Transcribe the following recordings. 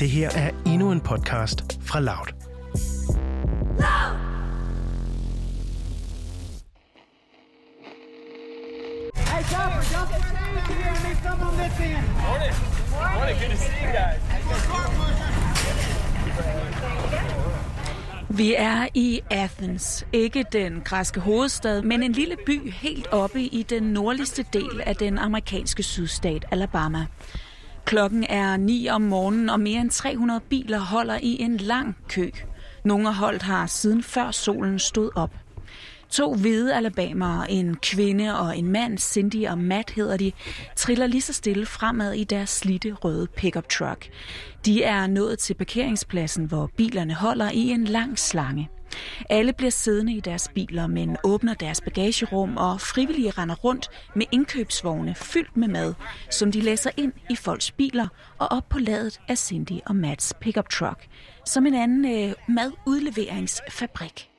Det her er endnu en podcast fra Loud. Hey, Chopper, here. I need. Morning. Morning. Good to see you guys. Vi er i Athens, ikke den græske hovedstad, men en lille by helt oppe i den nordligste del af den amerikanske sydstat Alabama. Klokken er 9 om morgenen, og mere end 300 biler holder i en lang kø. Nogle holdt har siden før solen stod op. To hvide alabamere, en kvinde og en mand, Cindy og Matt hedder de, triller lige så stille fremad i deres slitte røde pickup truck. De er nået til parkeringspladsen, hvor bilerne holder i en lang slange. Alle bliver siddende i deres biler, men åbner deres bagagerum, og frivillige render rundt med indkøbsvogne fyldt med mad, som de læser ind i folks biler og op på ladet af Cindy og Mats pickup truck, som en anden øh, madudleveringsfabrik.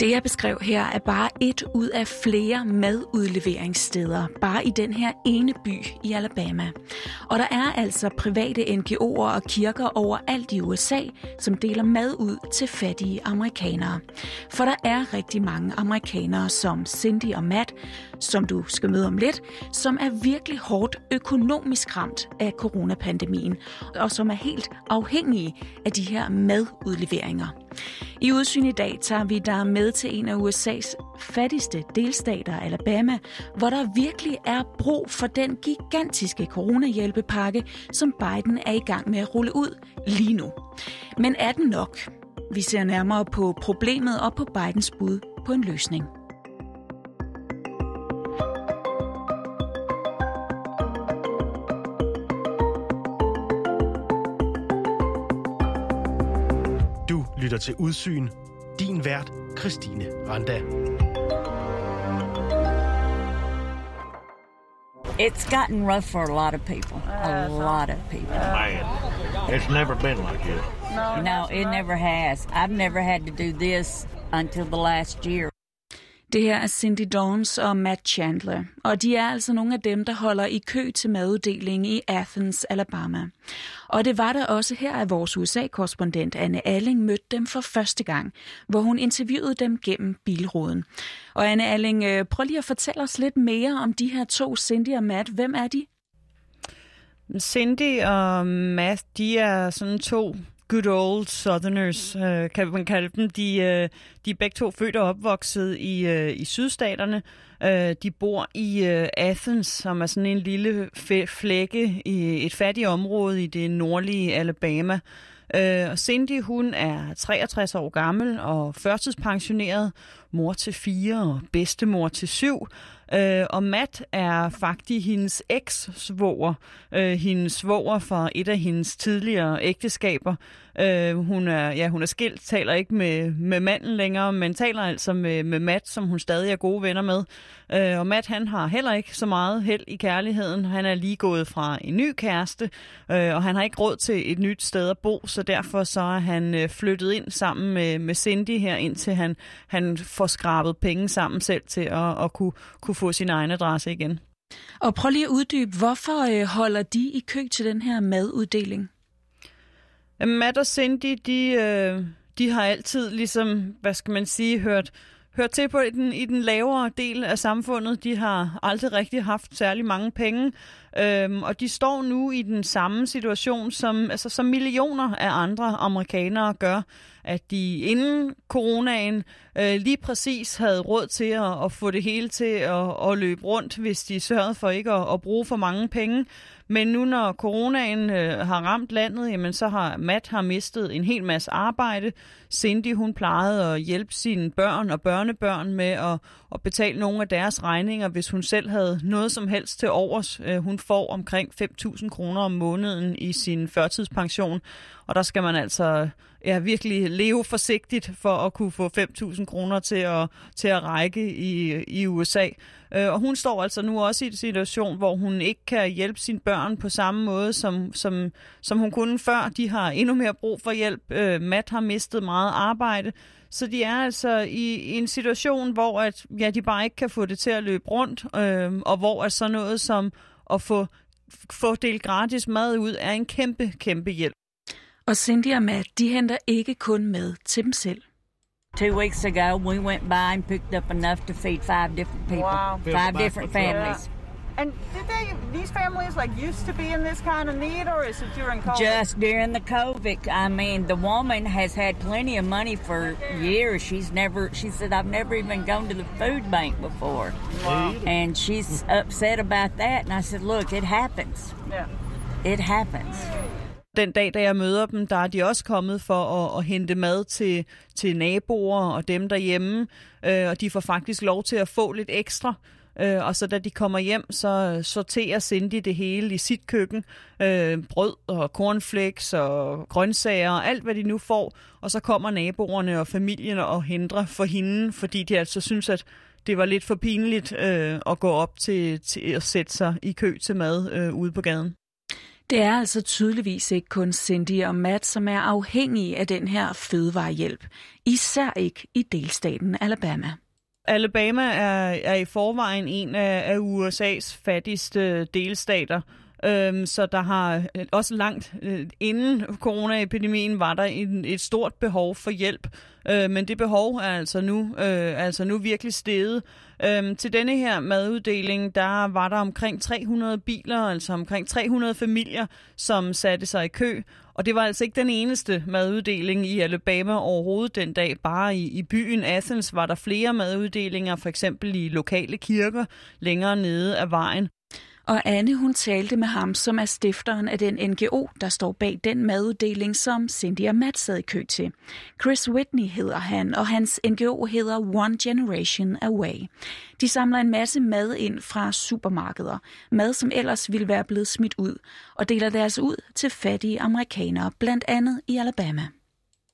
Det jeg beskrev her er bare et ud af flere madudleveringssteder, bare i den her ene by i Alabama. Og der er altså private NGO'er og kirker overalt i USA, som deler mad ud til fattige amerikanere. For der er rigtig mange amerikanere som Cindy og Matt, som du skal møde om lidt, som er virkelig hårdt økonomisk ramt af coronapandemien, og som er helt afhængige af de her madudleveringer. I udsyn i dag tager vi dig med til en af USA's fattigste delstater, Alabama, hvor der virkelig er brug for den gigantiske coronahjælpepakke, som Biden er i gang med at rulle ud lige nu. Men er den nok? Vi ser nærmere på problemet og på Bidens bud på en løsning. Lytter til Udsyn. Din vært, Christine Randa. It's gotten rough for a lot of people. A lot of people. Man, it's never been like this. No, it never has. I've never had to do this until the last year. Det her er Cindy Dawns og Matt Chandler, og de er altså nogle af dem, der holder i kø til maduddeling i Athens, Alabama. Og det var der også her, at vores USA-korrespondent Anne Alling mødte dem for første gang, hvor hun interviewede dem gennem bilruden. Og Anne Alling, øh, prøv lige at fortælle os lidt mere om de her to, Cindy og Matt. Hvem er de? Cindy og Matt, de er sådan to good old southerners, øh, kan man kalde dem. De, øh, de er begge to født og opvokset i, øh, i sydstaterne. Øh, de bor i øh, Athens, som er sådan en lille flække i et fattigt område i det nordlige Alabama. Øh, og Cindy, hun er 63 år gammel og førtidspensioneret, mor til fire og bedstemor til syv. Øh, og Matt er faktisk hendes eks-svoger, øh, hendes svoger fra et af hendes tidligere ægteskaber. Øh, hun, er, ja, hun er skilt, taler ikke med, med manden længere, men taler altså med, med Matt, som hun stadig er gode venner med. Øh, og Matt, han har heller ikke så meget held i kærligheden. Han er lige gået fra en ny kæreste, øh, og han har ikke råd til et nyt sted at bo, så derfor så er han øh, flyttet ind sammen med, med Cindy her, indtil han, han får skrabet penge sammen selv til at, at kunne, kunne få sin egen adresse igen. Og prøv lige at uddybe, hvorfor øh, holder de i kø til den her maduddeling? Matt og Cindy, de, øh, de har altid ligesom, hvad skal man sige, hørt, hørt til på i den, i den lavere del af samfundet. De har aldrig rigtig haft særlig mange penge, øhm, og de står nu i den samme situation, som, altså, som millioner af andre amerikanere gør, at de inden coronaen øh, lige præcis havde råd til at, at få det hele til at, at løbe rundt, hvis de sørgede for ikke at, at bruge for mange penge. Men nu når coronaen øh, har ramt landet, jamen, så har Matt har mistet en hel masse arbejde. Cindy hun plejede at hjælpe sine børn og børnebørn med at, at betale nogle af deres regninger, hvis hun selv havde noget som helst til overs. Øh, hun får omkring 5.000 kroner om måneden i sin førtidspension. Og der skal man altså ja, virkelig leve forsigtigt for at kunne få 5.000 kroner til at, til at række i, i USA. Øh, og hun står altså nu også i en situation, hvor hun ikke kan hjælpe sine børn på samme måde, som, som, som hun kunne før. De har endnu mere brug for hjælp. Øh, Matt har mistet meget arbejde. Så de er altså i, i en situation, hvor at, ja, de bare ikke kan få det til at løbe rundt, øh, og hvor at så noget som at få, få delt gratis mad ud er en kæmpe, kæmpe hjælp. Og Cindy og Matt, de henter ikke kun mad til dem selv. Two weeks ago, we went by and picked up enough to feed five different people, Wow. five different families. And did they, these families like used to be in this kind of need or is it during COVID? Just during the COVID, I mean, the woman has had plenty of money for years. She's never, she said, I've never even gone to the food bank before. And she's upset about that. And I said, look, it happens. Yeah. It happens. Den dag, da jeg møder dem, der er de også kommet for at, at hente mad til, til naboer og dem derhjemme, øh, og de får faktisk lov til at få lidt ekstra. Øh, og så da de kommer hjem, så øh, sorterer Cindy det hele i sit køkken. Øh, brød og cornflakes og grøntsager og alt, hvad de nu får. Og så kommer naboerne og familien og hindrer for hende, fordi de altså synes, at det var lidt for pinligt øh, at gå op til, til at sætte sig i kø til mad øh, ude på gaden. Det er altså tydeligvis ikke kun Cindy og Matt, som er afhængige af den her fødevarehjælp. Især ikke i delstaten Alabama. Alabama er, er i forvejen en af, af USA's fattigste øh, delstater, øhm, så der har øh, også langt øh, inden coronaepidemien var der en, et stort behov for hjælp, øh, men det behov er altså nu, øh, altså nu virkelig steget. Øhm, til denne her maduddeling, der var der omkring 300 biler, altså omkring 300 familier, som satte sig i kø. Og det var altså ikke den eneste maduddeling i Alabama overhovedet den dag. Bare i, i byen Athens var der flere maduddelinger, for eksempel i lokale kirker længere nede af vejen. Og Anne, hun talte med ham, som er stifteren af den NGO, der står bag den maduddeling, som Cindy og Matt sad i kø til. Chris Whitney hedder han, og hans NGO hedder One Generation Away. De samler en masse mad ind fra supermarkeder. Mad, som ellers ville være blevet smidt ud, og deler deres ud til fattige amerikanere, blandt andet i Alabama.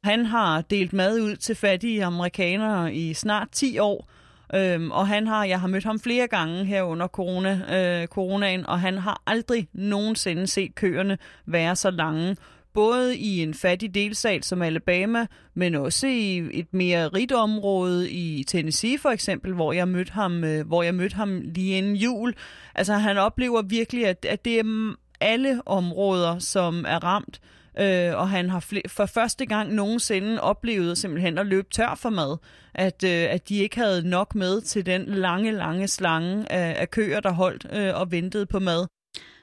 Han har delt mad ud til fattige amerikanere i snart 10 år, Øhm, og han har, jeg har mødt ham flere gange her under corona, øh, coronaen, og han har aldrig nogensinde set køerne være så lange. Både i en fattig delstat som Alabama, men også i et mere rigt område i Tennessee for eksempel, hvor jeg mødte ham, øh, hvor jeg mødte ham lige inden jul. Altså han oplever virkelig, at, at det er alle områder, som er ramt. Øh, og han har fl- for første gang nogensinde oplevet simpelthen at løbe tør for mad. At, øh, at de ikke havde nok med til den lange, lange slange af, af køer, der holdt øh, og ventede på mad.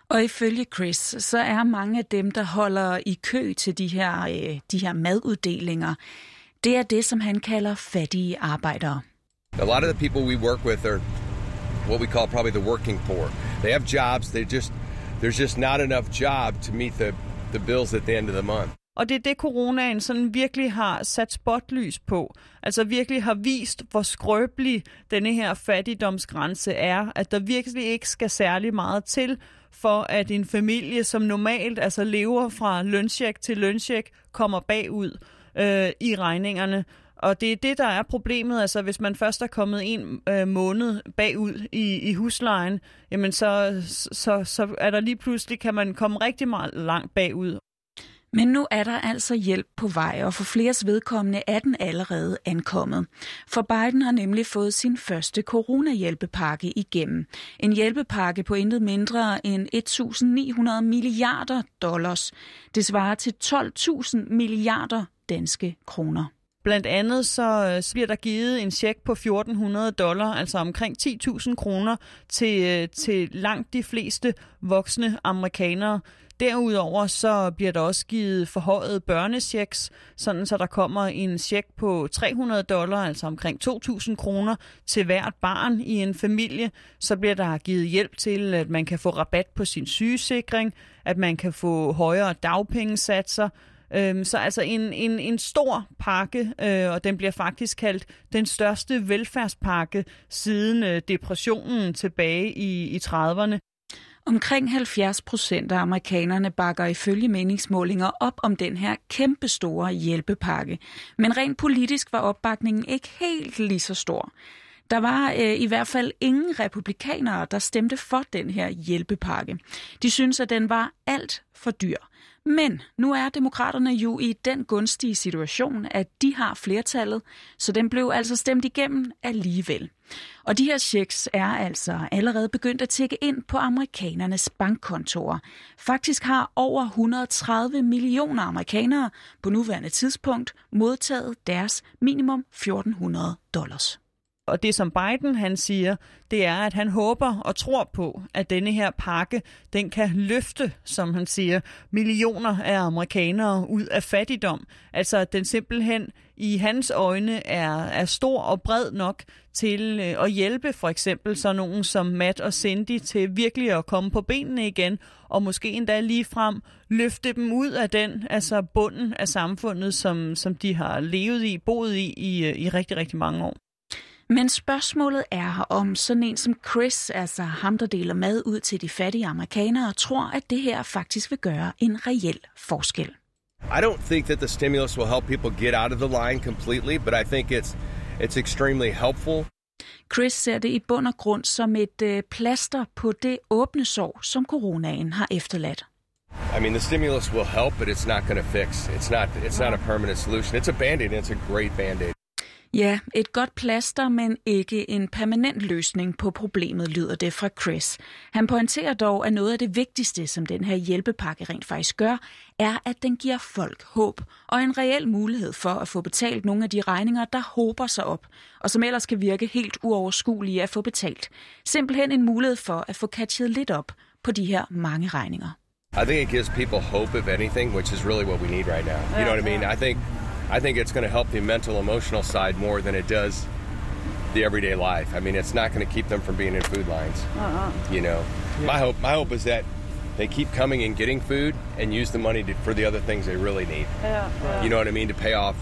Og ifølge Chris, så er mange af dem, der holder i kø til de her, øh, de her maduddelinger, det er det, som han kalder fattige arbejdere. A lot of the people we work with are what we call probably the working poor. They have jobs, they just there's just not enough job to meet the the bills at the end of the month. Og det er det, coronaen sådan virkelig har sat spotlys på. Altså virkelig har vist, hvor skrøbelig denne her fattigdomsgrænse er. At der virkelig ikke skal særlig meget til, for at en familie, som normalt altså lever fra løncheck til løncheck, kommer bagud øh, i regningerne. Og det er det, der er problemet. Altså, hvis man først er kommet en øh, måned bagud i, i huslejen, jamen så, så, så er der lige pludselig, kan man komme rigtig meget langt bagud. Men nu er der altså hjælp på vej, og for flere vedkommende er den allerede ankommet. For Biden har nemlig fået sin første coronahjælpepakke igennem. En hjælpepakke på intet mindre end 1.900 milliarder dollars. Det svarer til 12.000 milliarder danske kroner. Blandt andet så, øh, så bliver der givet en check på 1400 dollar, altså omkring 10.000 kroner, til, øh, til langt de fleste voksne amerikanere. Derudover så bliver der også givet forhøjet børnechecks, sådan så der kommer en check på 300 dollar, altså omkring 2.000 kroner til hvert barn i en familie. Så bliver der givet hjælp til, at man kan få rabat på sin sygesikring, at man kan få højere dagpengesatser, Øhm, så altså en, en, en stor pakke, øh, og den bliver faktisk kaldt den største velfærdspakke siden øh, depressionen tilbage i, i 30'erne. Omkring 70 procent af amerikanerne bakker ifølge meningsmålinger op om den her kæmpestore hjælpepakke. Men rent politisk var opbakningen ikke helt lige så stor. Der var øh, i hvert fald ingen republikanere, der stemte for den her hjælpepakke. De synes, at den var alt for dyr. Men nu er demokraterne jo i den gunstige situation, at de har flertallet, så den blev altså stemt igennem alligevel. Og de her checks er altså allerede begyndt at tække ind på amerikanernes bankkontorer. Faktisk har over 130 millioner amerikanere på nuværende tidspunkt modtaget deres minimum 1400 dollars. Og det som Biden han siger, det er, at han håber og tror på, at denne her pakke, den kan løfte, som han siger, millioner af amerikanere ud af fattigdom. Altså at den simpelthen i hans øjne er, er stor og bred nok til øh, at hjælpe for eksempel så nogen som Matt og Cindy til virkelig at komme på benene igen, og måske endda lige frem løfte dem ud af den, altså bunden af samfundet, som, som de har levet i, boet i, i, øh, i rigtig, rigtig mange år. Men spørgsmålet er, om sådan en som Chris, altså ham, der deler mad ud til de fattige amerikanere, tror, at det her faktisk vil gøre en reel forskel. I don't think that the stimulus will help people get out of the line completely, but I think it's it's extremely helpful. Chris ser det i bund og grund som et øh, plaster på det åbne sår, som coronaen har efterladt. I mean, the stimulus will help, but it's not going to fix. It's not. It's not a permanent solution. It's a band-aid. And it's a great band-aid. Ja, et godt plaster, men ikke en permanent løsning på problemet, lyder det fra Chris. Han pointerer dog, at noget af det vigtigste, som den her hjælpepakke rent faktisk gør, er, at den giver folk håb og en reel mulighed for at få betalt nogle af de regninger, der håber sig op, og som ellers kan virke helt uoverskuelige at få betalt. Simpelthen en mulighed for at få catchet lidt op på de her mange regninger. I think it gives people hope, if anything, which is really what we need right now. You know what I mean? I think I think it's going to help the mental, emotional side more than it does the everyday life. I mean, it's not going to keep them from being in food lines. Uh-uh. You know, yeah. my hope, my hope is that they keep coming and getting food and use the money to, for the other things they really need. Yeah, yeah. You know what I mean? To pay off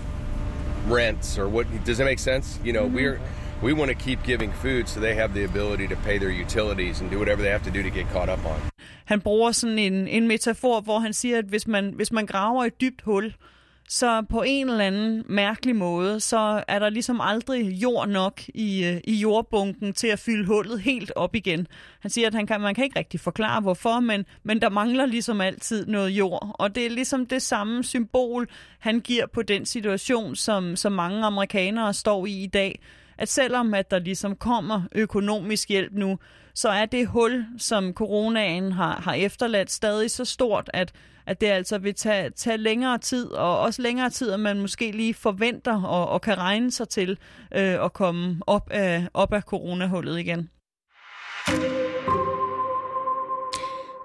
rents or what? Does it make sense? You know, mm-hmm. we're we want to keep giving food so they have the ability to pay their utilities and do whatever they have to do to get caught up on. Han bruger sådan en, en metafor, hvor han siger, at hvis man, hvis man graver et dybt hul, Så på en eller anden mærkelig måde, så er der ligesom aldrig jord nok i, øh, i jordbunken til at fylde hullet helt op igen. Han siger, at han kan, man kan ikke rigtig forklare hvorfor, men, men der mangler ligesom altid noget jord. Og det er ligesom det samme symbol, han giver på den situation, som, som mange amerikanere står i i dag. At selvom at der ligesom kommer økonomisk hjælp nu, så er det hul, som coronaen har, har efterladt, stadig så stort, at at det altså vil tage, tage længere tid, og også længere tid, end man måske lige forventer og, og kan regne sig til øh, at komme op af, op af coronahullet igen.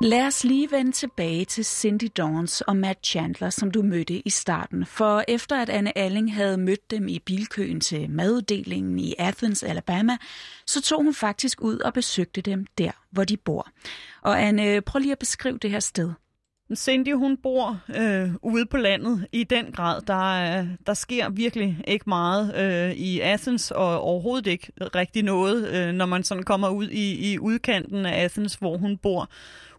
Lad os lige vende tilbage til Cindy Dawns og Matt Chandler, som du mødte i starten. For efter at Anne Alling havde mødt dem i bilkøen til maduddelingen i Athens, Alabama, så tog hun faktisk ud og besøgte dem der, hvor de bor. Og Anne, prøv lige at beskrive det her sted. Cindy, hun bor øh, ude på landet i den grad. Der, øh, der sker virkelig ikke meget øh, i Athens, og overhovedet ikke rigtig noget, øh, når man sådan kommer ud i, i udkanten af Athens, hvor hun bor.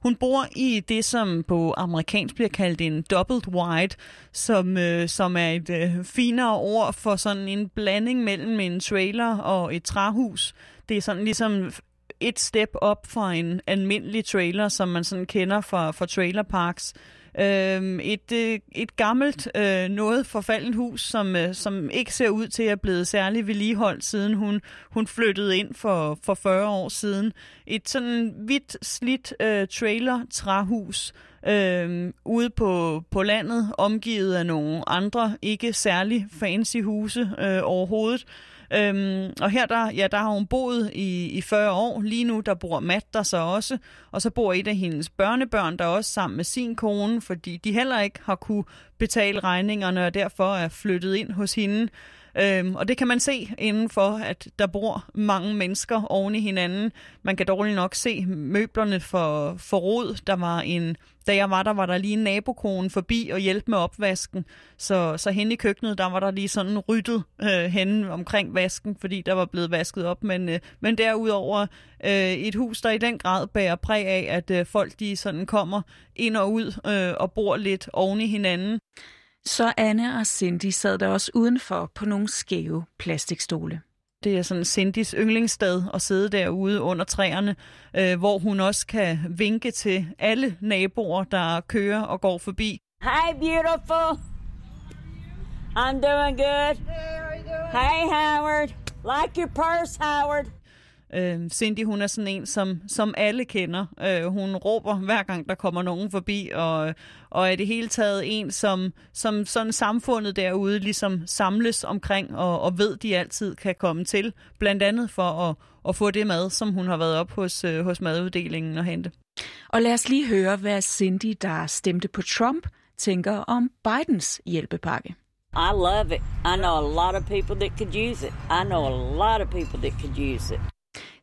Hun bor i det, som på amerikansk bliver kaldt en doubled wide, som, øh, som er et øh, finere ord for sådan en blanding mellem en trailer og et træhus. Det er sådan ligesom et step op for en almindelig trailer, som man sådan kender fra, fra trailerparks. Øhm, et, øh, et gammelt, øh, noget forfaldent hus, som, øh, som ikke ser ud til at blive særlig vedligeholdt, siden hun, hun flyttede ind for, for 40 år siden. Et sådan hvidt, slidt øh, trailer-træhus øh, ude på, på landet, omgivet af nogle andre, ikke særlig fancy huse øh, overhovedet. Øhm, og her der, ja, der har hun boet i, i 40 år. Lige nu der bor Matt der så også. Og så bor et af hendes børnebørn der også sammen med sin kone, fordi de heller ikke har kunne betale regningerne og derfor er flyttet ind hos hende. Øhm, og det kan man se inden for, at der bor mange mennesker oven i hinanden. Man kan dårligt nok se møblerne for, for rod. Der var en, da jeg var der, var der lige en nabokone forbi og hjælpe med opvasken. Så, så hen i køkkenet, der var der lige sådan ryddet øh, hen omkring vasken, fordi der var blevet vasket op. Men, øh, men derudover øh, et hus, der i den grad bærer præg af, at øh, folk de sådan kommer ind og ud øh, og bor lidt oven i hinanden. Så Anne og Cindy sad der også udenfor på nogle skæve plastikstole. Det er sådan Cindys yndlingssted at sidde derude under træerne, øh, hvor hun også kan vinke til alle naboer, der kører og går forbi. Hi, beautiful. I'm doing good. Hey, Howard. Like your purse, Howard. Øh, Cindy, hun er sådan en, som, som alle kender. Øh, hun råber hver gang, der kommer nogen forbi, og, og er det hele taget en, som, som sådan samfundet derude ligesom samles omkring, og, og ved, de altid kan komme til. Blandt andet for at, at få det mad, som hun har været op hos, øh, hos maduddelingen og hente. Og lad os lige høre, hvad Cindy, der stemte på Trump, tænker om Bidens hjælpepakke. I love it. I know a lot of people that could use it. I know a lot of people that could use it.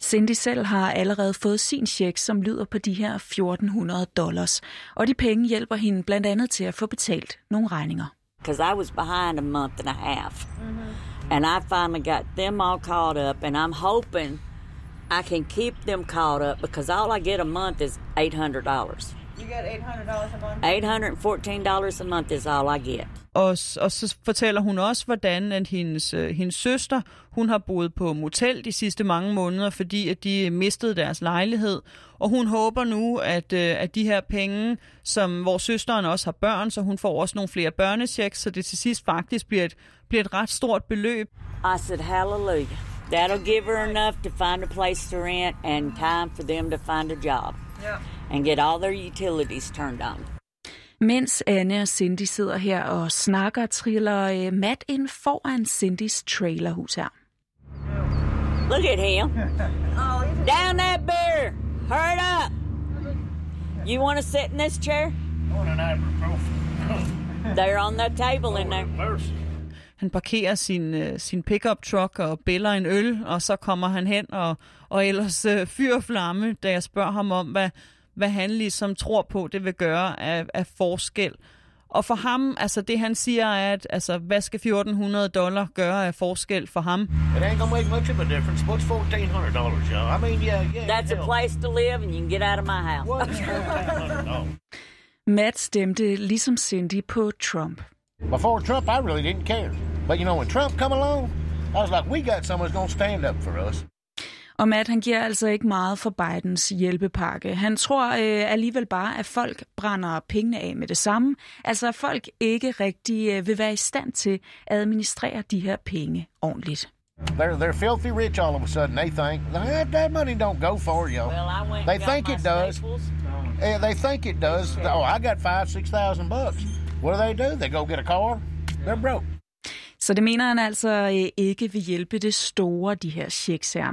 Cindy selv har allerede fået sin check, som lyder på de her 1400 dollars, og de penge hjælper hende blandt andet til at få betalt nogle regninger. Because I was behind a month and a half. And I finally got them all caught up, and I'm hoping I can keep them caught up because all I get a month is $800. Get $800 a month? $814 a month is all I get. Og, og så fortæller hun også, hvordan at hendes, øh, hendes søster, hun har boet på motel de sidste mange måneder, fordi at de mistede deres lejlighed. Og hun håber nu, at, øh, at de her penge, som hvor søsteren også har børn, så hun får også nogle flere børnechecks, så det til sidst faktisk bliver et, bliver et ret stort beløb. I said, Hallelujah. That'll give her enough to find a place to rent and time for them to find a job and get all their utilities turned on. Mens Anne og Cindy sidder her og snakker, triller øh, Matt ind foran Cindys trailerhus her. Look at him. Down that beer. Hurry up. You want to sit in this chair? They're on the table in there. Han parkerer sin, øh, sin pickup truck og bæller en øl, og så kommer han hen og, og ellers øh, fyr og flamme, da jeg spørger ham om, hvad, hvad han ligesom tror på, det vil gøre af, af forskel. Og for ham, altså det han siger er, at altså, hvad skal 1400 dollar gøre af forskel for ham? It ain't gonna make much of a difference. What's fourteen hundred dollars, y'all? I mean, yeah, yeah. That's a hell, place to live, and you can get out of my house. What is fourteen hundred dollars? Matt stemte ligesom Cindy på Trump. Before Trump, I really didn't care. But you know, when Trump come along, I was like, we got someone who's gonna stand up for us. Og Matt han giver altså ikke meget for Bidens hjælpepakke. Han tror øh, alligevel bare, at folk brænder pengene af med det samme. Altså at folk ikke rigtig øh, vil være i stand til at administrere de her penge ordentligt. They're they're filthy rich all of a sudden. They think that, that money don't go for you. Well, I went They think it does. Yeah, they think it does. Oh, I got five, six thousand bucks. What do they do? They go get a car. They're broke. Så det mener han altså øh, ikke vil hjælpe det store, de her checks her.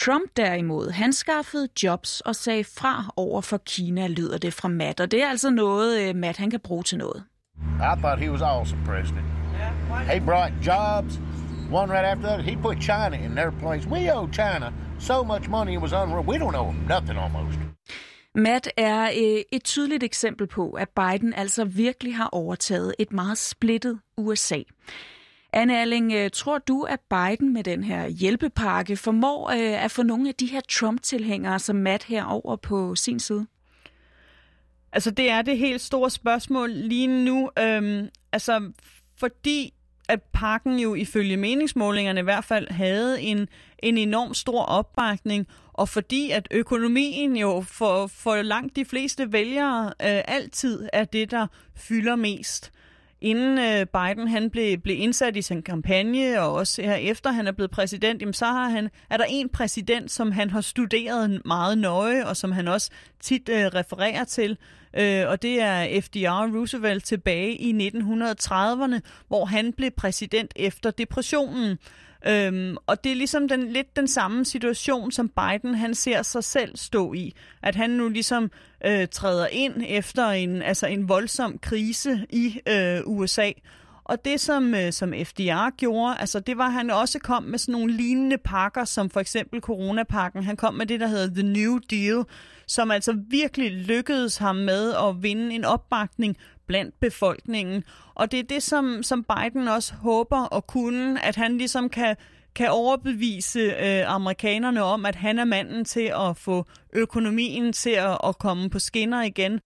Trump derimod, han skaffede jobs og sagde fra over for Kina, lyder det fra Matt. Og det er altså noget, øh, Matt han kan bruge til noget. I thought he was awesome president. He brought jobs, one right after the other. He put China in their place. We owe China so much money it was unreal. We don't owe nothing almost. Matt er øh, et tydeligt eksempel på, at Biden altså virkelig har overtaget et meget splittet USA. Anne Alling, øh, tror du, at Biden med den her hjælpepakke formår øh, at få nogle af de her Trump-tilhængere som Matt herover på sin side? Altså, det er det helt store spørgsmål lige nu. Øhm, altså, fordi at pakken jo ifølge meningsmålingerne i hvert fald havde en, en enorm stor opbakning, og fordi at økonomien jo for, for langt de fleste vælgere øh, altid er det, der fylder mest. Inden øh, Biden han blev, blev indsat i sin kampagne, og også her efter han er blevet præsident, jamen, så har han, er der en præsident, som han har studeret meget nøje, og som han også tit øh, refererer til, øh, og det er FDR Roosevelt tilbage i 1930'erne, hvor han blev præsident efter depressionen. Øhm, og det er ligesom den, lidt den samme situation, som Biden han ser sig selv stå i. At han nu ligesom øh, træder ind efter en, altså en voldsom krise i øh, USA. Og det, som, øh, som FDR gjorde, altså det var, at han også kom med sådan nogle lignende pakker, som for eksempel coronapakken. Han kom med det, der hedder The New Deal, som altså virkelig lykkedes ham med at vinde en opbakning blandt befolkningen. Og det er det, som, som Biden også håber at kunne, at han ligesom kan kan overbevise øh, amerikanerne om, at han er manden til at få økonomien til at, at komme på skinner igen.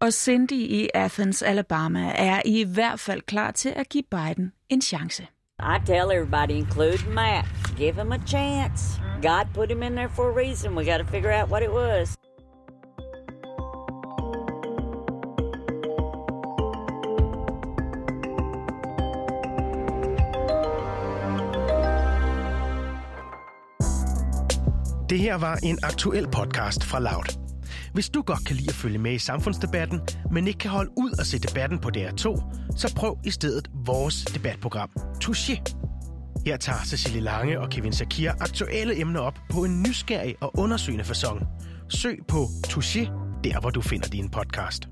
Og Cindy i Athens, Alabama, er i hvert fald klar til at give Biden en chance. I tell everybody, including Matt, give him a chance. God put him in there for a reason. We got to figure out what it was. Det her var en aktuel podcast fra Loud. Hvis du godt kan lide at følge med i samfundsdebatten, men ikke kan holde ud og se debatten på DR2, så prøv i stedet vores debatprogram, Touché. Her tager Cecilie Lange og Kevin Sakir aktuelle emner op på en nysgerrig og undersøgende façon. Søg på Touché, der hvor du finder din podcast.